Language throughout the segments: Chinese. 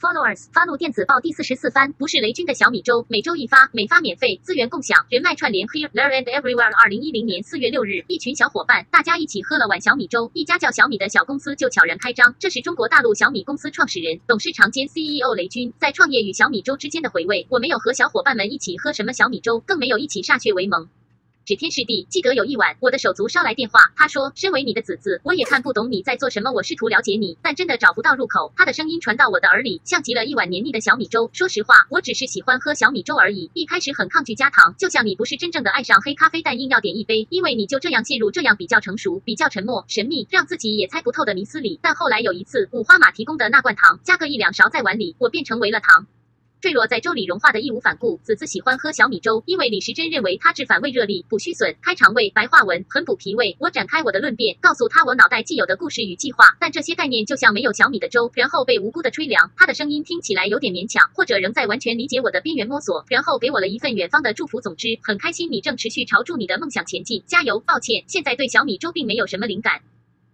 Followers 发怒电子报第四十四番，不是雷军的小米粥，每周一发，每发免费，资源共享，人脉串联，Here, There and Everywhere。二零一零年四月六日，一群小伙伴，大家一起喝了碗小米粥，一家叫小米的小公司就悄然开张。这是中国大陆小米公司创始人、董事长兼 CEO 雷军在创业与小米粥之间的回味。我没有和小伙伴们一起喝什么小米粥，更没有一起歃血为盟。指天誓地，记得有一晚，我的手足捎来电话。他说：“身为你的子子，我也看不懂你在做什么。我试图了解你，但真的找不到入口。”他的声音传到我的耳里，像极了一碗黏腻的小米粥。说实话，我只是喜欢喝小米粥而已。一开始很抗拒加糖，就像你不是真正的爱上黑咖啡，但硬要点一杯，因为你就这样陷入这样比较成熟、比较沉默、神秘，让自己也猜不透的迷思里。但后来有一次，五花马提供的那罐糖，加个一两勺在碗里，我便成为了糖。坠落在粥里融化的义无反顾。子子喜欢喝小米粥，因为李时珍认为它治反胃热力、补虚损、开肠胃、白话文，很补脾胃。我展开我的论辩，告诉他我脑袋既有的故事与计划，但这些概念就像没有小米的粥，然后被无辜的吹凉。他的声音听起来有点勉强，或者仍在完全理解我的边缘摸索，然后给我了一份远方的祝福。总之，很开心你正持续朝住你的梦想前进，加油！抱歉，现在对小米粥并没有什么灵感。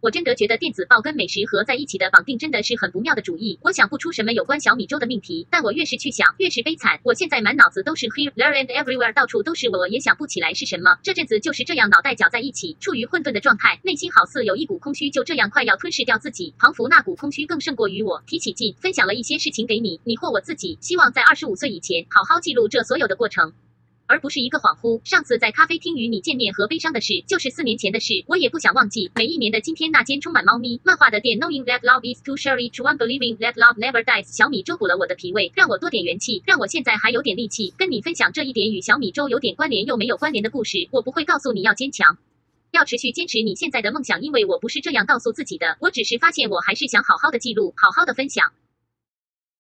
我真的觉得电子报跟美食合在一起的绑定真的是很不妙的主意。我想不出什么有关小米粥的命题，但我越是去想，越是悲惨。我现在满脑子都是 here, there and everywhere，到处都是我，也想不起来是什么。这阵子就是这样，脑袋搅在一起，处于混沌的状态，内心好似有一股空虚，就这样快要吞噬掉自己。仿佛那股空虚更胜过于我。提起劲，分享了一些事情给你，你或我自己，希望在二十五岁以前好好记录这所有的过程。而不是一个恍惚。上次在咖啡厅与你见面和悲伤的事，就是四年前的事，我也不想忘记。每一年的今天，那间充满猫咪漫画的店，Knowing that love is too share each one, believing that love never dies。小米粥补了我的脾胃，让我多点元气，让我现在还有点力气跟你分享这一点与小米粥有点关联又没有关联的故事。我不会告诉你要坚强，要持续坚持你现在的梦想，因为我不是这样告诉自己的。我只是发现我还是想好好的记录，好好的分享。